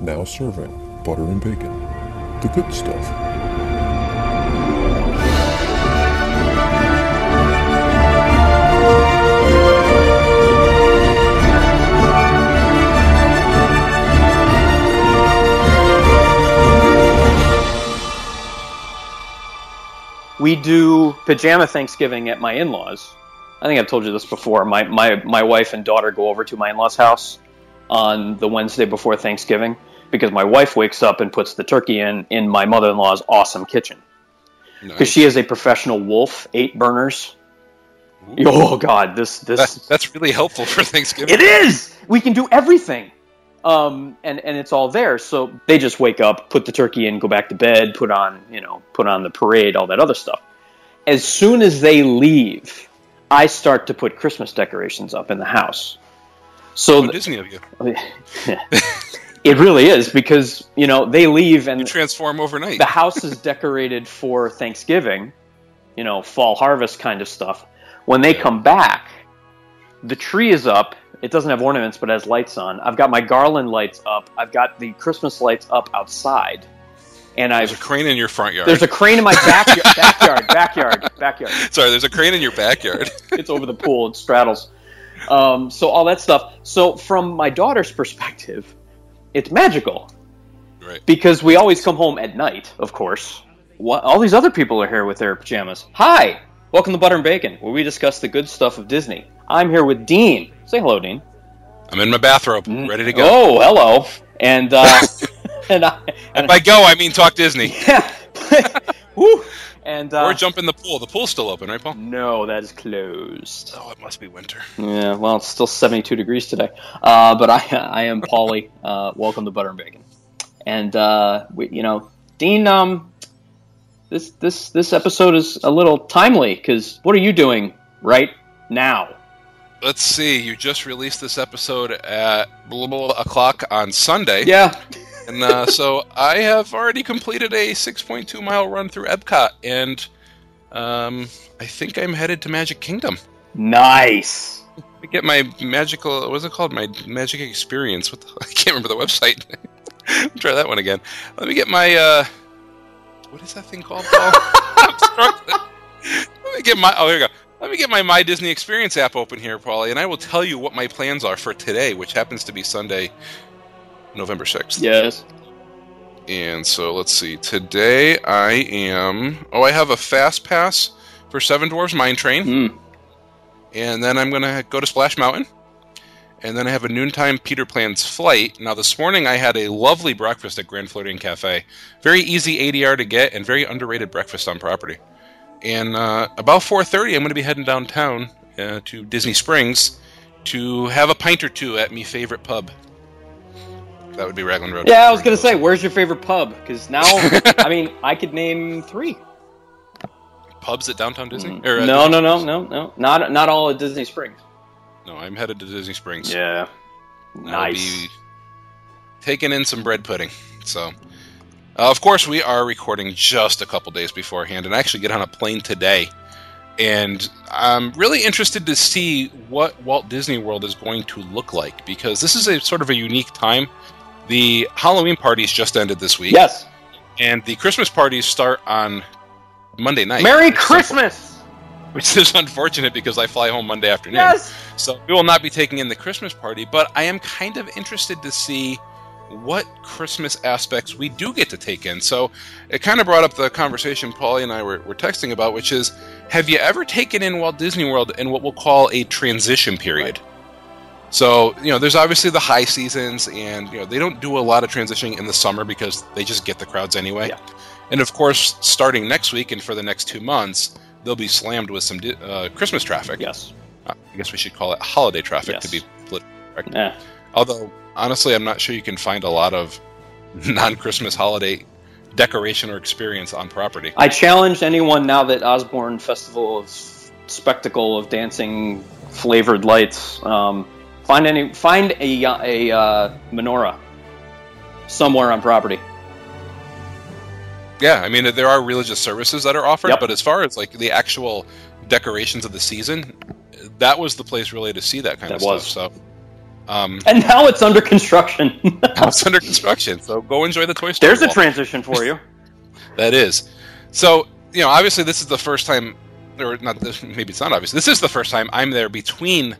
Now serving butter and bacon. The good stuff. We do pajama Thanksgiving at my in-laws. I think I've told you this before. My my my wife and daughter go over to my in-laws' house on the Wednesday before Thanksgiving because my wife wakes up and puts the turkey in in my mother-in-law's awesome kitchen because Nice. she is a professional wolf, eight burners. Oh God, this this That- that's really helpful for Thanksgiving. it is. We can do everything, um, and and it's all there. So they just wake up, put the turkey in, go back to bed, put on you know put on the parade, all that other stuff. As soon as they leave, I start to put Christmas decorations up in the house. So How th- Disney of you. it really is because you know they leave and You transform overnight. the house is decorated for Thanksgiving, you know, fall harvest kind of stuff. When they come back, the tree is up. It doesn't have ornaments, but has lights on. I've got my garland lights up. I've got the Christmas lights up outside, and I There's a I've a crane in your front yard. there's a crane in my backyard, backyard, backyard, backyard. Sorry, there's a crane in your backyard. It's over the pool. It straddles. Um, so all that stuff. So from my daughter's perspective, it's magical. right. because we always come home at night, of course. What, all these other people are here with their pajamas. Hi, welcome to Butter and Bacon, where we discuss the good stuff of Disney. I'm here with Dean. Say hello, Dean. I'm in my bathrobe, ready to go. Oh, hello. And uh, and I and By go, I mean talk Disney. yeah, Woo. And uh, or jump in the pool. The pool's still open, right, Paul? no, that is closed. Oh, it must be winter. Yeah, well, it's still 72 degrees today. Uh, but I, I am Paulie. Uh, welcome to Butter and Bacon. And uh, we, you know, Dean, um, this this this episode is a little timely because what are you doing right now? Let's see. You just released this episode at blah, blah, blah o'clock on Sunday. Yeah, And uh, so I have already completed a 6.2 mile run through Epcot, and um, I think I'm headed to Magic Kingdom. nice. Let me get my magical. What was it called? My magic experience. What the, I can't remember the website. Try that one again. Let me get my. Uh, what is that thing called? Paul? Let me get my. Oh, here we go. Let me get my My Disney Experience app open here, Paulie, and I will tell you what my plans are for today, which happens to be Sunday, November sixth. Yes. And so let's see. Today I am. Oh, I have a fast pass for Seven Dwarfs Mine Train, Hmm. and then I'm gonna go to Splash Mountain, and then I have a noontime Peter Pan's flight. Now this morning I had a lovely breakfast at Grand Floridian Cafe. Very easy ADR to get, and very underrated breakfast on property. And uh, about 4:30, I'm going to be heading downtown uh, to Disney Springs to have a pint or two at me favorite pub. That would be Raglan Road. Yeah, I was gonna say, where's your favorite pub? Because now, I mean, I could name three. pubs at downtown Disney. Or, uh, No, no, no, no, no, not not all at Disney Springs. No, I'm headed to Disney Springs. Yeah. I'll Nice. be taking in some bread pudding. So, uh, of course, we are recording just a couple days beforehand, and I actually get on a plane today. And I'm really interested to see what Walt Disney World is going to look like because this is a sort of a unique time. The Halloween parties just ended this week, Yes. and the Christmas parties start on Monday night. Merry which is unfor- Christmas. Which is unfortunate because I fly home Monday afternoon. Yes. So we will not be taking in the Christmas party, but I am kind of interested to see what Christmas aspects we do get to take in. So it kind of brought up the conversation Paulie and I were, were texting about, which is have you ever taken in Walt Disney World in what we'll call a transition period? So, you know, there's obviously the high seasons, and, you know, they don't do a lot of transitioning in the summer because they just get the crowds anyway. Yeah. And of course, starting next week and for the next two months, they'll be slammed with some uh, Christmas traffic. Yes. Uh, I guess we should call it holiday traffic Yes. to be politically correct. Yeah. Although, honestly, I'm not sure you can find a lot of non-Christmas holiday decoration or experience on property. I challenge anyone now that Osborne Festival of Spectacle of Dancing Flavored Lights. Um, find any find a a uh, menorah somewhere on property. Yeah, I mean, there are religious services that are offered, Yep. but as far as like the actual decorations of the season, that was the place really to see that kind That of was. stuff. So, Um, And now it's under construction. now it's under construction, so go enjoy the Toy Story. There's a transition for you. That is. So, you know, obviously this is the first time, or not this, maybe it's not obvious. This is the first time I'm there between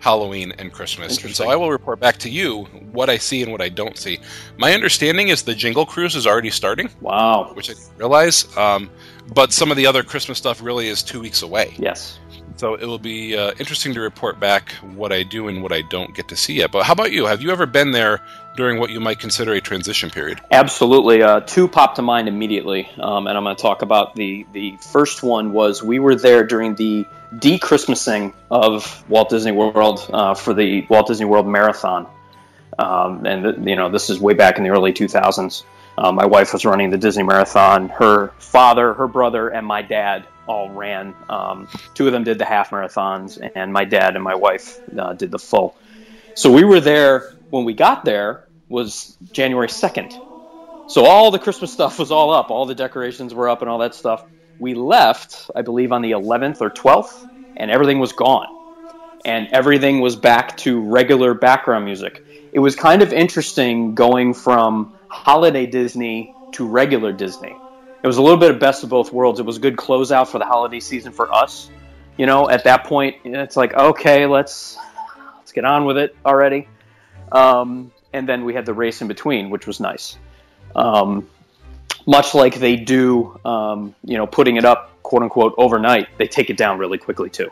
Halloween and Christmas. And so I will report back to you what I see and what I don't see. My understanding is the Jingle Cruise is already starting, Wow. which I didn't realize. Um, but some of the other Christmas stuff really is two weeks away. Yes. So it will be uh, interesting to report back what I do and what I don't get to see yet. But how about you? Have you ever been there during what you might consider a transition period? Absolutely. Uh, two popped to mind immediately, um, and I'm going to talk about the the first one was we were there during the de-Christmasing of Walt Disney World uh, for the Walt Disney World Marathon, um, and th- you know this is way back in the early 2000s. Uh, my wife was running the Disney Marathon. Her father, her brother, and my dad all ran. Um, two of them did the half marathons, and my dad and my wife uh, did the full. So we were there when we got there was January 2nd. So all the Christmas stuff was all up, all the decorations were up and all that stuff. We left, I believe, on the 11th or 12th, and everything was gone. And everything was back to regular background music. It was kind of interesting going from holiday Disney to regular Disney. It was a little bit of best of both worlds. It was a good closeout for the holiday season for us. You know, at that point, it's like, okay, let's let's get on with it already. Um, and then we had the race in between, which was nice. Um, much like they do, um, you know, putting it up, quote unquote, overnight, they take it down really quickly too.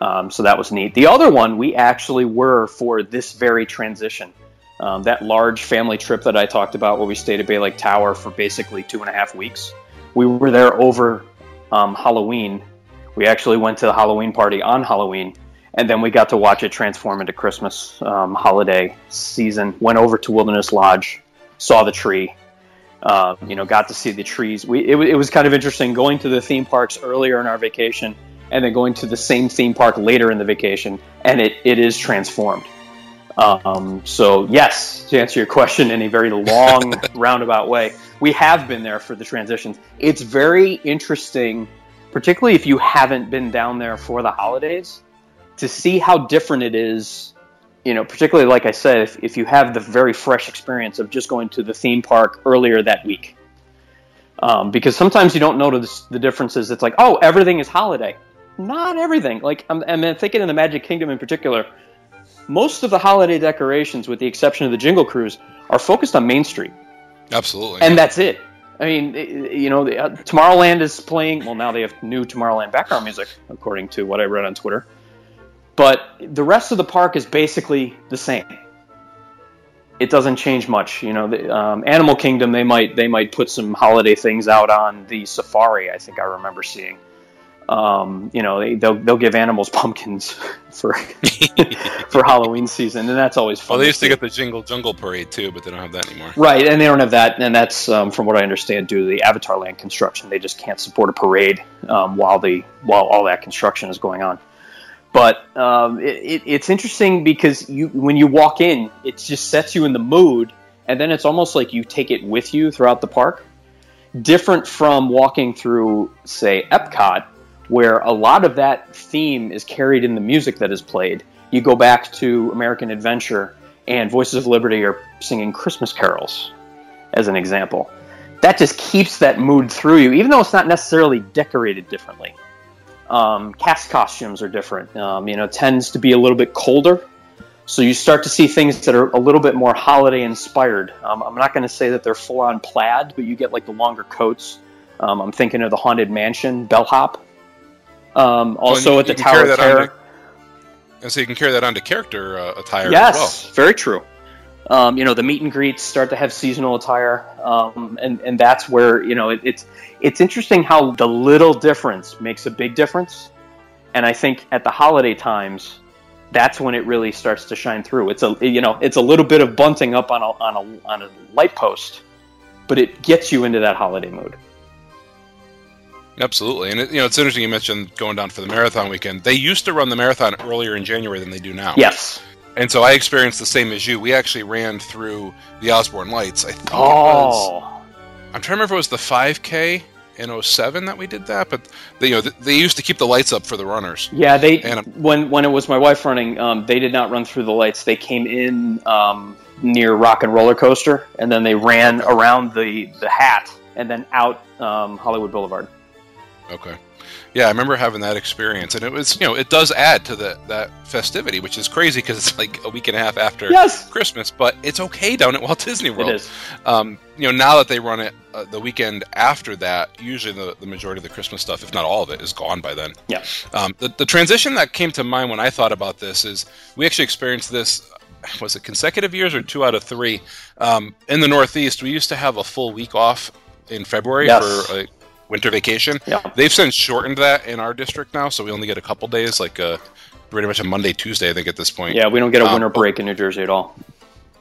Um, so that was neat. The other one, we actually were for this very transition. Um, that large family trip that I talked about, where we stayed at Bay Lake Tower for basically two and a half weeks. We were there over um, Halloween. We actually went to the Halloween party on Halloween, and then we got to watch it transform into Christmas um, holiday season. Went over to Wilderness Lodge, saw the tree. Uh, you know, got to see the trees. We it, it was kind of interesting going to the theme parks earlier in our vacation, and then going to the same theme park later in the vacation, and it, it is transformed. Um, so yes, to answer your question in a very long roundabout way, we have been there for the transitions. It's very interesting, particularly if you haven't been down there for the holidays, to see how different it is. You know, particularly like I said, if, if you have the very fresh experience of just going to the theme park earlier that week, um, because sometimes you don't notice the differences. It's like, oh, everything is holiday. Not everything. Like I'm, I'm thinking in the Magic Kingdom in particular, most of the holiday decorations, with the exception of the Jingle Cruise, are focused on Main Street, Absolutely. and that's it. I mean, you know, the, uh, Tomorrowland is playing. Well, now they have new Tomorrowland background music, according to what I read on Twitter. But the rest of the park is basically the same. It doesn't change much. You know, the, um, Animal Kingdom they might they might put some holiday things out on the safari. I think I remember seeing. Um, you know, they, they'll they'll give animals pumpkins for for Halloween season, and that's always fun. well, they used to see. get the Jingle Jungle Parade too, but they don't have that anymore. Right, and they don't have that, and that's um, from what I understand due to the Avatar Land construction. They just can't support a parade um, while the while all that construction is going on. But um, it, it, it's interesting because you when you walk in, it just sets you in the mood, and then it's almost like you take it with you throughout the park. Different from walking through, say, Epcot, where a lot of that theme is carried in the music that is played. You go back to American Adventure, and Voices of Liberty are singing Christmas carols, as an example. That just keeps that mood through you, even though it's not necessarily decorated differently. Um, cast costumes are different. Um, you know, it tends to be a little bit colder, so you start to see things that are a little bit more holiday inspired. Um, I'm not going to say that they're full on plaid, but you get like the longer coats. Um, I'm thinking of the Haunted Mansion bellhop. Um, also you- at the Tower of Terror. And so you can carry that onto character uh, attire Yes, as well. very true. Um, you know, the meet and greets start to have seasonal attire, um, and and that's where you know it, it's it's interesting how the little difference makes a big difference, and I think at the holiday times, that's when it really starts to shine through. It's a you know it's a little bit of bunting up on a on a on a light post, but it gets you into that holiday mood. Absolutely, and it, you know it's interesting you mentioned going down for the marathon weekend. They used to run the marathon earlier in January than they do now. Yes. And so I experienced the same as you. We actually ran through the Osborne Lights. I think it was. Oh. I'm trying to remember if it was the 5K in 07 that we did that, but they, you know they used to keep the lights up for the runners. Yeah, they And, um, when when it was my wife running, um, they did not run through the lights. They came in um, near Rock and Roller Coaster, and then they ran around the the hat, and then out um, Hollywood Boulevard. Okay. Yeah, I remember having that experience, and it was you know it does add to the that festivity, which is crazy because it's like a week and a half after Yes, Christmas, but it's okay down at Walt Disney World. it is. Um, you know, now that they run it uh, the weekend after that, usually the, the majority of the Christmas stuff, if not all of it, is gone by then. Yeah. Um, the, the transition that came to mind when I thought about this is we actually experienced this. Was it consecutive years or two out of three? Um, in the Northeast, we used to have a full week off in February Yes. for a winter vacation. Yeah. They've since shortened that in our district now, so we only get a couple days, like uh pretty much a Monday, Tuesday, I think, at this point. Yeah, we don't get a Um, winter break in New Jersey at all.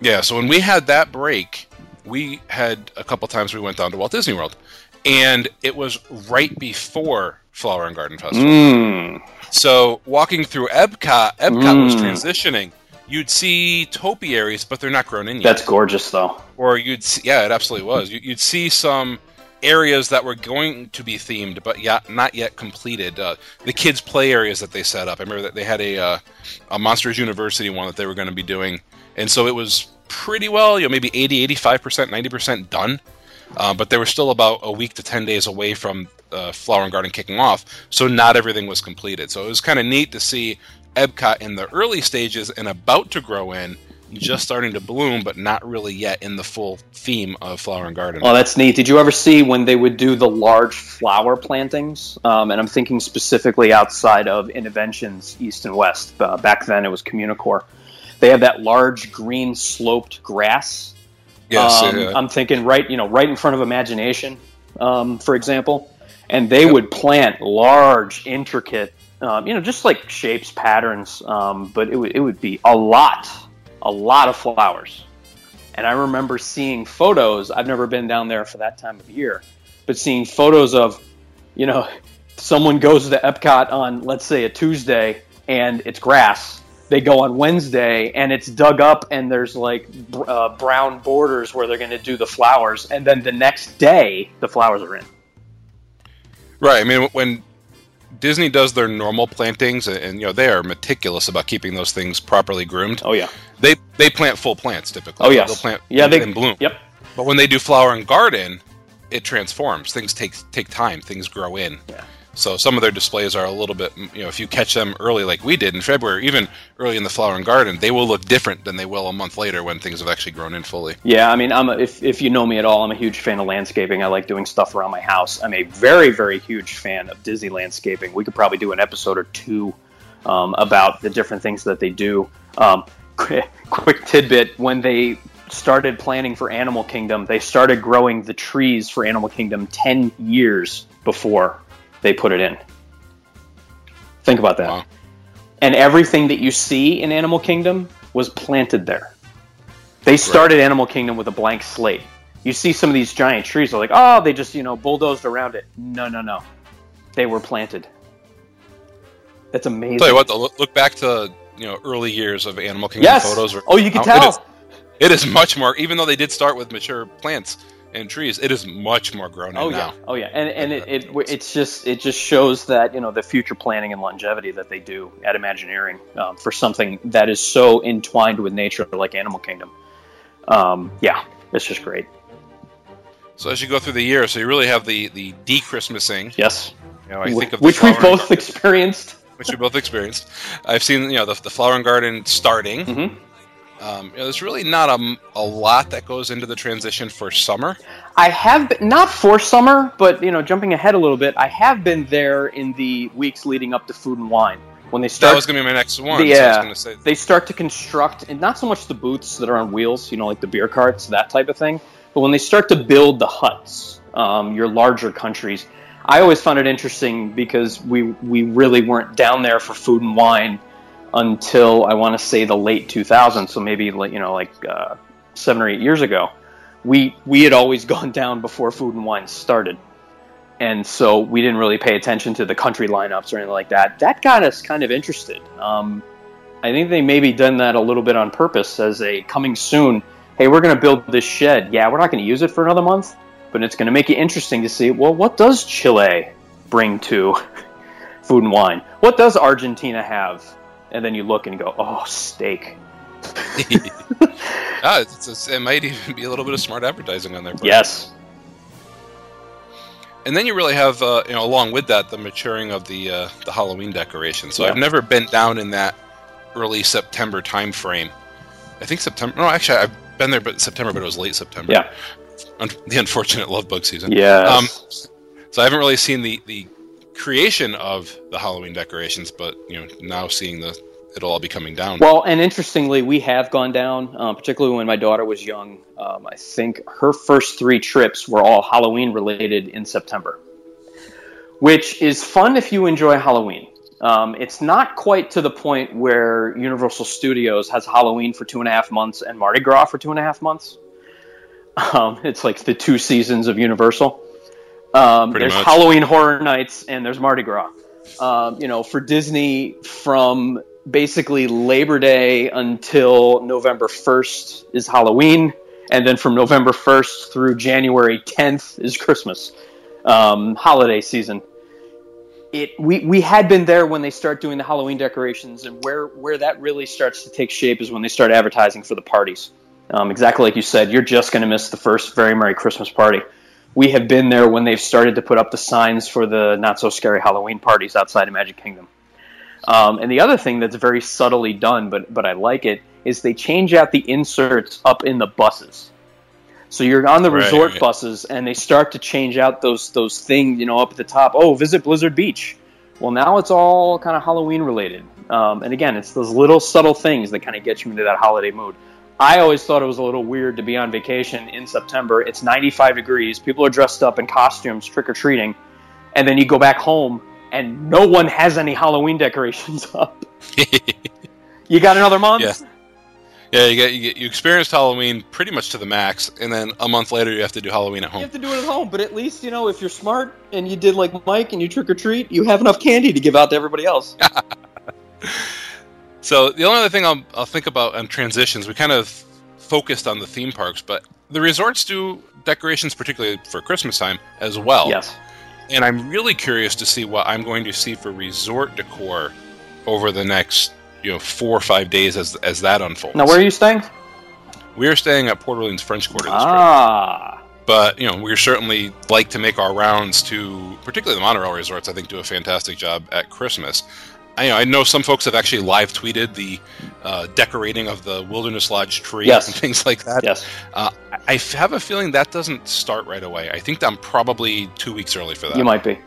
Yeah, so when we had that break, we had a couple times we went down to Walt Disney World, and it was right before Flower and Garden Festival. Mm. So walking through Epcot, Epcot was Mm. transitioning. You'd see topiaries, but they're not grown in yet. That's gorgeous, though. or you'd see, yeah, it absolutely was. You'd see some areas that were going to be themed, but yeah, not yet completed. Uh, the kids' play areas that they set up. I remember that they had a uh, a Monsters University one that they were going to be doing, and so it was pretty well, you know, maybe 80, 85 percent, ninety percent done. Uh, but they were still about a week to ten days away from uh, Flower and Garden kicking off, so not everything was completed. So it was kind of neat to see Epcot in the early stages and about to grow in, just starting to bloom, but not really yet in the full theme of Flower and Garden. Oh, that's neat. Did you ever see when they would do the large flower plantings? Um, and I'm thinking specifically outside of Innoventions East and West. Uh, back then it was Communicore. They have that large green sloped grass. yes, Um, yeah. I'm thinking right, you know, right in front of Imagination, um, for example. And they would plant large, intricate, um, you know, just like shapes, patterns. Um, but it would it would be a lot, a lot of flowers. And I remember seeing photos. I've never been down there for that time of year, but seeing photos of, you know, someone goes to Epcot on, let's say, a Tuesday, and it's grass. They go on Wednesday, and it's dug up, and there's like uh, brown borders where they're going to do the flowers, and then the next day the flowers are in. right. I mean, when Disney does their normal plantings, and, and you know they are meticulous about keeping those things properly groomed. Oh yeah. They they plant full plants typically. Oh yeah, they'll plant yeah. They bloom. Yep. But when they do flower and garden, it transforms. Things take take time. Things grow in. Yeah. So some of their displays are a little bit, you know, if you catch them early, like we did in February, even early in the flower and garden, they will look different than they will a month later when things have actually grown in fully. Yeah, I mean, I'm a, if if you know me at all, I'm a huge fan of landscaping. I like doing stuff around my house. I'm a very very huge fan of Disney landscaping. We could probably do an episode or two um, about the different things that they do. Um, quick, quick tidbit: when they started planning for Animal Kingdom, they started growing the trees for Animal Kingdom ten years before they put it in. Think about that. Wow. And everything that you see in Animal Kingdom was planted there. They started Animal Kingdom with a blank slate. You see some of these giant trees, they're like, oh, they just, you know, bulldozed around it. No, no, no. They were planted. That's amazing. Tell you what, though, look, back to you know early years of Animal Kingdom yes. photos. oh, you can tell. is, it is much more, even though they did start with mature plants and trees. It is much more grown Oh yeah, now. oh yeah, and and it, it it's just it just shows that you know the future planning and longevity that they do at Imagineering um, for something that is so entwined with nature like Animal Kingdom. Um, yeah, it's just great. So as you go through the year, so you really have the the de-Christmasing. Yes, You know, I think of which we've both experienced. which we both experienced. I've seen you know the, the flower and garden starting. Mhm. Um, you know, there's really not a, a lot that goes into the transition for summer. I have been, not for summer, but you know, jumping ahead a little bit, I have been there in the weeks leading up to Food and Wine when they start. That was going to be my next one. The, so I was going to say they start to construct, and not so much the booths that are on wheels, you know, like the beer carts, that type of thing, but when they start to build the huts, um, your larger countries. I always found it interesting because we we really weren't down there for Food and Wine until I want to say the late 2000s, so maybe you know like uh, seven or eight years ago. We we had always gone down before Food and Wine started, and so we didn't really pay attention to the country lineups or anything like that. That got us kind of interested. Um, I think they maybe done that a little bit on purpose as a coming soon. Hey, we're going to build this shed. Yeah, we're not going to use it for another month, but it's going to make it interesting to see. Well, what does Chile bring to food and wine? What does Argentina have? And then you look and you go, oh, steak. ah, it's, it's, it might even be a little bit of smart advertising on there. Yes. And then you really have, uh, you know, along with that, the maturing of the uh, the Halloween decorations. So Yeah. I've never been down in that early September time frame. I think September. No, actually, I've been there, but September, but it was late September. Yeah. Un- the unfortunate love bug season. Yes. Um, So I haven't really seen the the creation of the Halloween decorations, but you know, now seeing the it'll all be coming down. Well, and interestingly, we have gone down, um, particularly when my daughter was young. Um, I think her first three trips were all Halloween related in September, which is fun if you enjoy Halloween. Um, it's not quite to the point where Universal Studios has Halloween for two and a half months and Mardi Gras for two and a half months. Um, it's like the two seasons of Universal. Um, there's much. Halloween Horror Nights and there's Mardi Gras. Um, you know, for Disney, from basically Labor Day until November 1st is Halloween, and then from November 1st through January 10th is Christmas um, holiday season. It we, we had been there when they start doing the Halloween decorations, and where where that really starts to take shape is when they start advertising for the parties. Um, exactly like you said, you're just going to miss the first very Merry Christmas party. We have been there when they've started to put up the signs for the not so scary Halloween parties outside of Magic Kingdom. Um, and the other thing that's very subtly done, but but I like it, is they change out the inserts up in the buses. So you're on the Right, resort buses, and they start to change out those those things, you know, up at the top. Oh, visit Blizzard Beach. Well, now it's all kind of Halloween related. Um, and again, it's those little subtle things that kind of get you into that holiday mood. I always thought it was a little weird to be on vacation in September. It's 95 degrees. People are dressed up in costumes, trick or treating, and then you go back home and no one has any Halloween decorations up. You got another month? Yeah. yeah, you get, you get you experienced Halloween pretty much to the max, and then a month later you have to do Halloween at home. You have to do it at home, but at least you know if you're smart and you did like Mike and you trick or treat, you have enough candy to give out to everybody else. So the only other thing I'll, I'll think about on transitions, we kind of focused on the theme parks, but the resorts do decorations, particularly for Christmas time, as well. yes. And I'm really curious to see what I'm going to see for resort decor over the next, you know, four or five days as as that unfolds. Now, where are you staying? We're staying at Port Orleans French Quarter this trip, Ah, but you know, we certainly like to make our rounds to, particularly the monorail resorts. I think do a fantastic job at Christmas. I, know, I know some folks have actually live tweeted the uh, decorating of the Wilderness Lodge tree Yes. and things like that. yes. Uh, I I have a feeling that doesn't start right away. I think I'm probably two weeks early for that. You might be.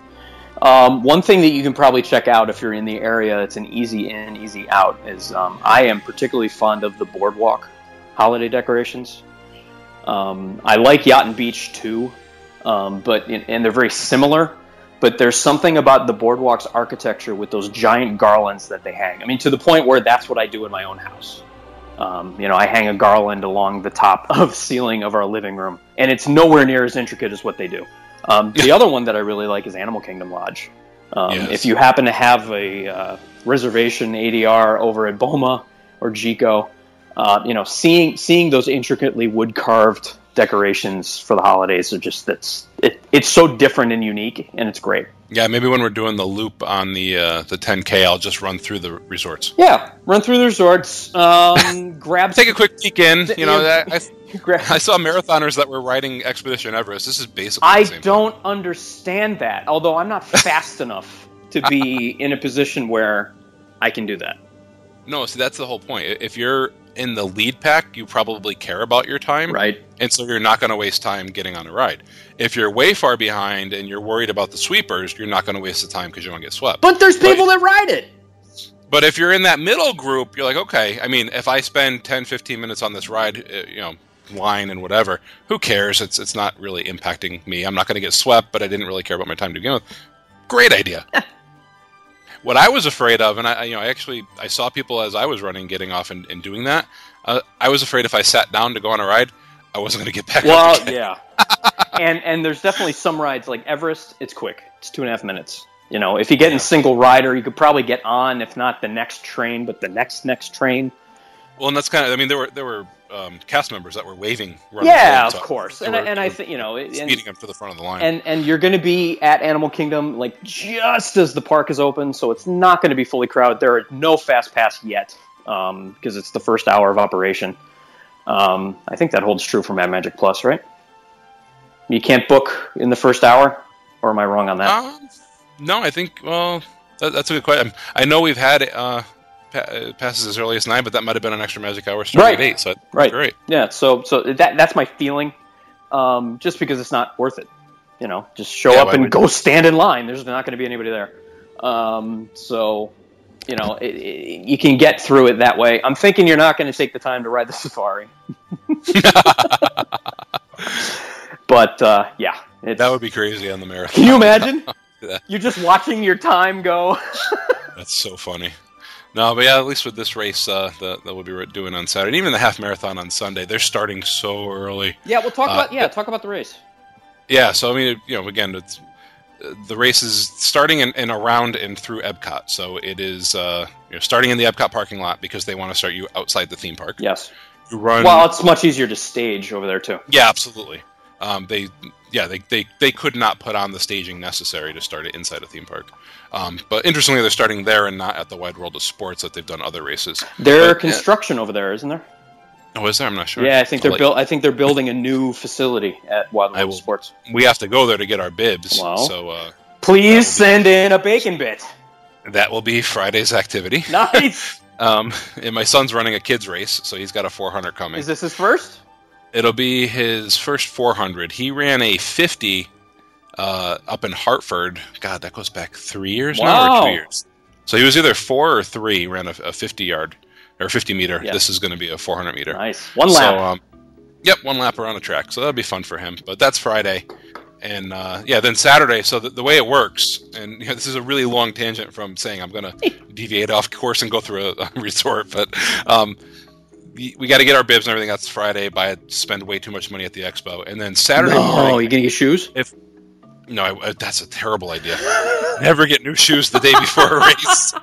Um, one thing that you can probably check out if you're in the area, it's an easy in, easy out, is um, I am particularly fond of the boardwalk holiday decorations. Um, I like Yacht and Beach too, um, but and they're very similar. But there's something about the boardwalk's architecture with those giant garlands that they hang. I mean, to the point where that's what I do in my own house. Um, you know, I hang a garland along the top of ceiling of our living room, and it's nowhere near as intricate as what they do. Um, the other one that I really like is Animal Kingdom Lodge. Um, Yes. If you happen to have a uh, reservation ADR over at Boma or Jiko, uh, you know, seeing seeing those intricately wood carved decorations for the holidays are just that's it, it's so different and unique, and it's great. Yeah, maybe when we're doing the loop on the uh, the 10K, I'll just run through the resorts. Yeah, run through the resorts, um, grab Take a quick peek in. You know, I, I saw marathoners that were riding Expedition Everest. This is basically I the same don't understand that. Although I'm not fast enough to be in a position where I can do that. No, see, that's the whole point. If you're in the lead pack, you probably care about your time, Right. and so you're not going to waste time getting on a ride. If you're way far behind and you're worried about the sweepers, you're not going to waste the time because you won't get swept. But there's people that ride it. But if you're in that middle group, you're like, okay, I mean, if I spend 10, 15 minutes on this ride, uh, you know, line and whatever, who cares? It's it's not really impacting me. I'm not going to get swept, but I didn't really care about my time to begin with. Great idea. what I was afraid of, and I, you know, I actually I saw people as I was running getting off and, and doing that. Uh, I was afraid if I sat down to go on a ride, I wasn't going to get back Well, yeah. and and there's definitely some rides like Everest. It's quick. It's two and a half minutes. You know, if you get in single rider, you could probably get on, if not the next train, but the next next train. Well, and that's kind of. I mean, there were there were um, cast members that were waving. Yeah, of so course. they And, were- I- and I think you know, and, speeding them to the front of the line. and and you're going to be at Animal Kingdom like just as the park is open, so it's not going to be fully crowded. There are no fast pass yet because it's the first hour of operation. Um, I think that holds true for My Magic Plus, right? You can't book in the first hour, or am I wrong on that? Um, no, I think well, that, that's a good question. I know we've had uh, pa- uh, passes as early as nine, but that might have been an extra magic hour starting Right. at eight. So Right. great. Yeah, so so that that's my feeling. Um, just because it's not worth it, you know, just show Yeah, up and go stand in line. There's not going to be anybody there. Um, so, you know, it, it, you can get through it that way. I'm thinking you're not going to take the time to ride the safari, but uh, yeah, That would be crazy on the marathon. Can you imagine? You're just watching your time go. That's so funny. No, but yeah, at least with this race uh, that, that we'll be doing on Saturday, and even the half marathon on Sunday, they're starting so early. yeah, we'll talk Uh, about yeah, talk about the race. Yeah, so I mean, you know, again, it's uh, the race is starting in, in around and through Epcot. So it is uh, you know, starting in the Epcot parking lot because they want to start you outside the theme park. Yes. You run. Well, it's much easier to stage over there too. yeah, absolutely. Um, they, yeah, they, they, they could not put on the staging necessary to start it inside a theme park. Um, but interestingly, they're starting there and not at the Wide World of Sports that they've done other races. There But, construction over there, isn't there? Oh, is there? I'm not sure. Yeah, I think I'll they're built. I think they're building a new facility at Wild World will- Sports. We have to go there to get our bibs. Wow. So uh, Please send in a bacon bit. that will be Friday's activity. Nice. Um, and my son's running a kids race, so he's got a 400 coming. Is this his first? It'll be his first 400. He ran a 50 uh, up in Hartford. God, that goes back three years now Wow. or two years. So he was either four or three. Ran a, a 50 yard or 50 meter. Yeah. This is going to be a 400 meter. Nice. One lap. So, um, yep, one lap around the track. So that'll be fun for him. But that's Friday, and uh, yeah, then Saturday. So the, the way it works, and you know, this is a really long tangent from saying I'm going to deviate off course and go through a, a resort, but um, we, got to get our bibs and everything. That's Friday. Buy spend way too much money at the expo, and then Saturday no, morning. you gonna get shoes? No, I, I- that's a terrible idea. Never get new shoes the day before a race.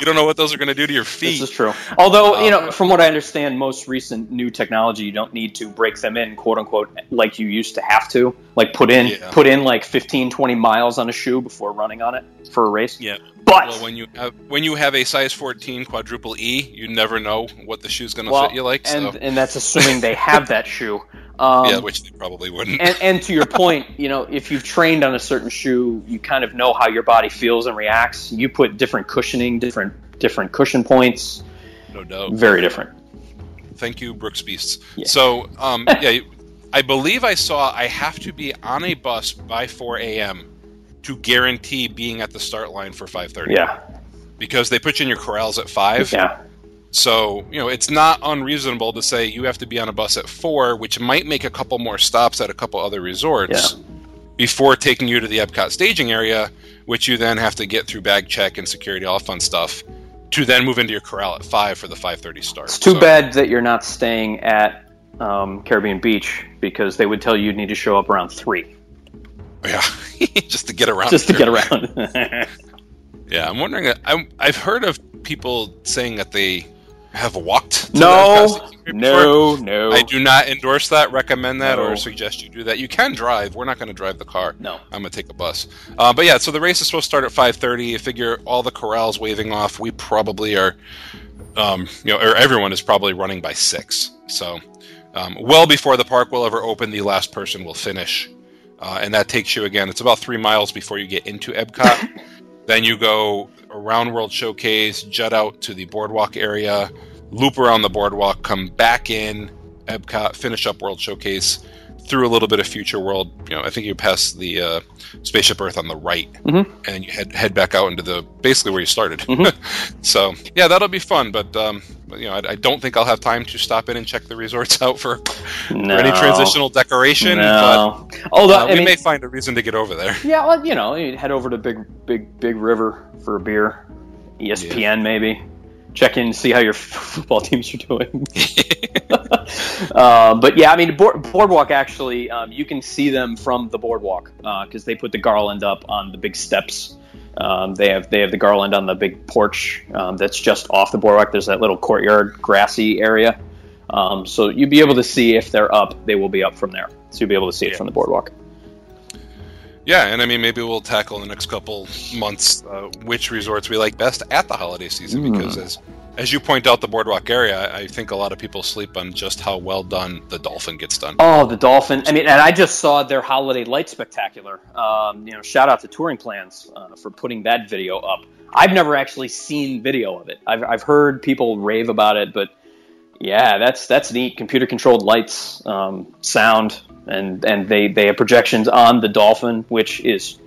you don't know what those are going to do to your feet. This is true. Although you know, Um, from what I understand, most recent new technology, you don't need to break them in, quote unquote, like you used to have to. Like put in Yeah. put in like 15, 20 miles on a shoe before running on it for a race. Yeah. But Well, when you have, when you have a size 14 quadruple E, you never know what the shoe's going to well, fit you like. and so and that's assuming they have that shoe. Um, yeah, which they probably wouldn't. and, and to your point, you know, if you've trained on a certain shoe, you kind of know how your body feels and reacts. You put different cushioning, different different cushion points, no doubt. very different. Thank you, Brooks Beasts. Yeah. So, um, yeah, I believe I saw I have to be on a bus by 4 a.m. to guarantee being at the start line for 5:30. Yeah, Because they put you in your corrals at five. yeah, So, you know, it's not unreasonable to say you have to be on a bus at four, which might make a couple more stops at a couple other resorts before taking you to the Epcot staging area, which you then have to get through bag check and security, all fun stuff, to then move into your corral at five for the 5:30 start. It's too So- bad that you're not staying at um, Caribbean Beach because they would tell you you need to show up around three Yeah, just to get around. just to get around. Yeah, I'm wondering. I'm, I've heard of people saying that they have walked. No, the Epcot staging area before. no, no, I do not endorse that, recommend that, No. or suggest you do that. You can drive. We're not going to drive the car. no. I'm gonna take a bus. Uh, but yeah, so the race is supposed to start at 5:30. You figure all the corrals waving off. We probably are, um, you know, or everyone is probably running by six. So, um, well before the park will ever open, the last person will finish, uh, and that takes you again. It's about three miles before you get into Epcot. then you go around World Showcase, jut out to the boardwalk area, loop around the boardwalk, come back in Epcot, finish up World Showcase through a little bit of Future World. You know, I think you pass the uh, Spaceship Earth on the right, Mhm. and you head head back out into the basically where you started. Mhm. so yeah, that'll be fun. But um, you know, I, I don't think I'll have time to stop in and check the resorts out for, for any transitional decoration. No. But Although uh, I we mean, may find a reason to get over there. yeah, well, you know, head over to Big Big Big River for a beer, ESPN maybe. Check in, see how your football teams are doing. Uh, but yeah, I mean, board, boardwalk actually, um, you can see them from the boardwalk because they put the garland up on the big steps. Um, they have they have the garland on the big porch um, that's just off the boardwalk. There's that little courtyard, grassy area. Um, so you'll be able to see if they're up. They will be up from there. So you'll be able to see it from the boardwalk. Yeah, and I mean, maybe we'll tackle in the next couple months uh, which resorts we like best at the holiday season Mm. because, as as you point out, the boardwalk area, I, I think a lot of people sleep on just how well done the Dolphin gets done. Oh, the Dolphin! I mean, and I just saw their holiday light spectacular. Um, you know, shout out to Touring Plans uh, for putting that video up. I've never actually seen video of it. I've, I've heard people rave about it, but yeah, that's that's neat. Computer controlled lights, um, sound, and and they they have projections on the Dolphin, which is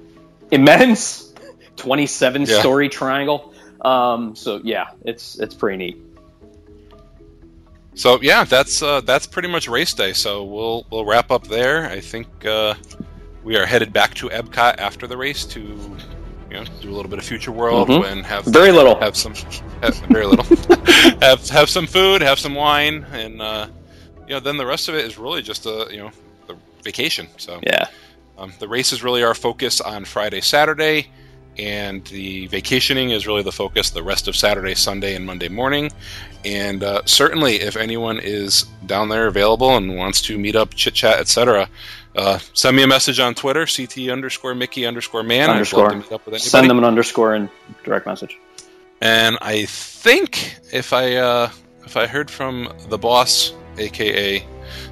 immense. Twenty seven Yeah. story triangle. Um, so yeah, it's it's pretty neat. So yeah, that's uh, that's pretty much race day. So we'll we'll wrap up there. I think uh, we are headed back to Epcot after the race to you know do a little bit of Future World Mhm. and have Very little. have some have, very little have have some food, have some wine, and uh, you know then the rest of it is really just a you know the vacation. So Yeah. um, the race is really our focus on Friday, Saturday, and the vacationing is really the focus the rest of Saturday, Sunday, and Monday morning. And uh, certainly, if anyone is down there available and wants to meet up, chit chat, etc., uh, send me a message on Twitter, ct underscore Mickey underscore man. Underscore. meet up with. Send them an underscore and direct message. And I think if I uh, if I heard from the boss, aka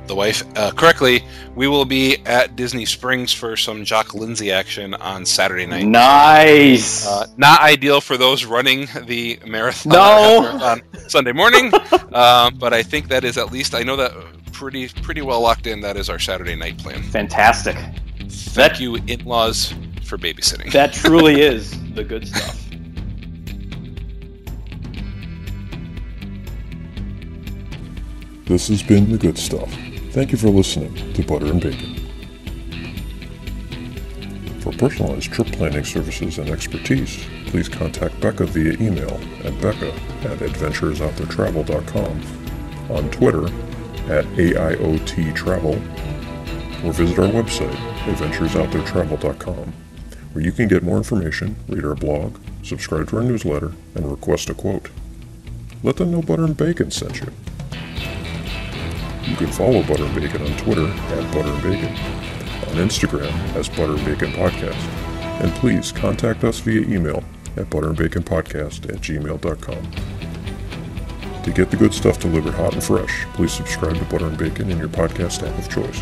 the wife, uh, correctly, we will be at Disney Springs for some Jock Lindsey action on Saturday night. Nice. Uh, not ideal for those running the marathon No. on Sunday morning, uh, but I think that is at least I know that pretty pretty well locked in. That is our Saturday night plan. Fantastic. Thank you, in-laws, for babysitting. That truly is the good stuff. This has been The Good Stuff. Thank you for listening to Butter and Bacon. For personalized trip planning services and expertise, please contact Becca via email at becca at adventuresouttheretravel.com, on Twitter at AIOT Travel or visit our website, adventuresouttheretravel.com, where you can get more information, read our blog, subscribe to our newsletter, and request a quote. Let them know Butter and Bacon sent you. You can follow Butter and Bacon on Twitter at Butter and Bacon, on Instagram as Butter and Bacon Podcast, and please contact us via email at butterandbaconpodcast at gmail.com. To get the good stuff delivered hot and fresh, please subscribe to Butter and Bacon in your podcast app of choice.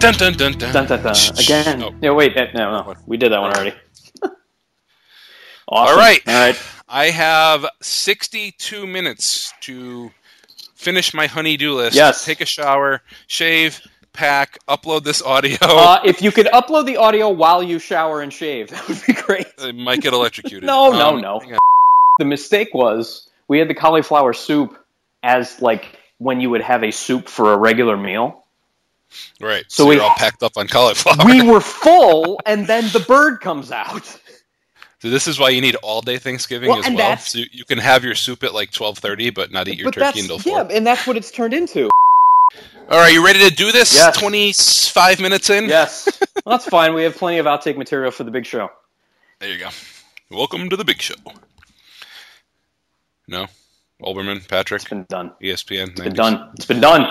Dun dun dun dun. Dun, dun, dun. Again. Oh. No, wait. No, no. We did that one already. Awesome. All right. All right. I have 62 minutes to finish my honey-do list. Yes. Take a shower, shave, pack, upload this audio. Uh, if you could upload the audio while you shower and shave, that would be great. I might get electrocuted. No, no, Um, no. hang on. The mistake was we had the cauliflower soup as like when you would have a soup for a regular meal. Right. So So, we- you're all packed up on cauliflower. We were full, and then the bird comes out. So this is why you need all-day Thanksgiving Well, as well. So you- you can have your soup at like 12:30, but not eat your but turkey that's until four. yeah, and that's what it's turned into. All right, you ready to do this? Yes. 25 minutes in. Yes, well, that's fine. We have plenty of outtake material for the big show. There you go. Welcome to the big show. No, Olbermann, Patrick, It's been done. ESPN. It's been done. It's been done.